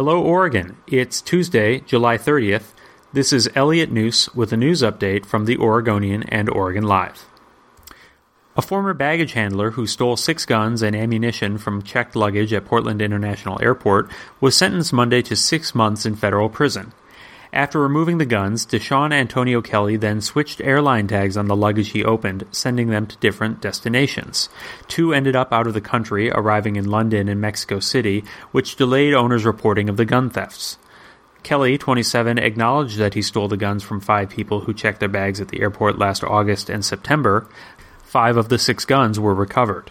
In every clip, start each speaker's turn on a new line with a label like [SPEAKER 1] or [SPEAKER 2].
[SPEAKER 1] Hello, Oregon. It's Tuesday, July 30th. This is Elliot Njus with a news update from the Oregonian and Oregon Live. A former baggage handler who stole six guns and ammunition from checked luggage at Portland International Airport was sentenced Monday to six months in federal prison. After removing the guns, Deshaun Antonio Kelly then switched airline tags on the luggage he opened, sending them to different destinations. Two ended up out of the country, arriving in London and Mexico City, which delayed owners' reporting of the gun thefts. Kelly, 27, acknowledged that he stole the guns from five people who checked their bags at the airport last August and September. Five of the six guns were recovered.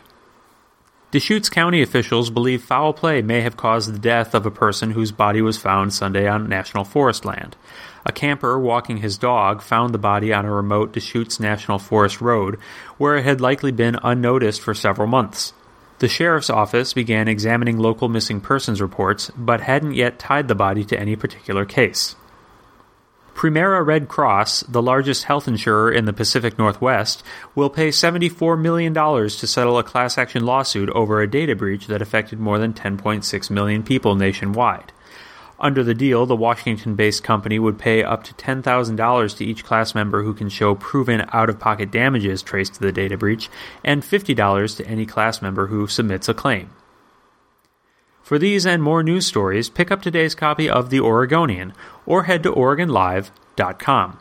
[SPEAKER 1] Deschutes County officials believe foul play may have caused the death of a person whose body was found Sunday on national forest land. A camper walking his dog found the body on a remote Deschutes National Forest road, where it had likely been unnoticed for several months. The sheriff's office began examining local missing persons reports, but hadn't yet tied the body to any particular case. Premera Red Cross, the largest health insurer in the Pacific Northwest, will pay $74 million to settle a class action lawsuit over a data breach that affected more than 10.6 million people nationwide. Under the deal, the Washington based company would pay up to $10,000 to each class member who can show proven out of pocket damages traced to the data breach, and $50 to any class member who submits a claim. For these and more news stories, pick up today's copy of The Oregonian or head to OregonLive.com.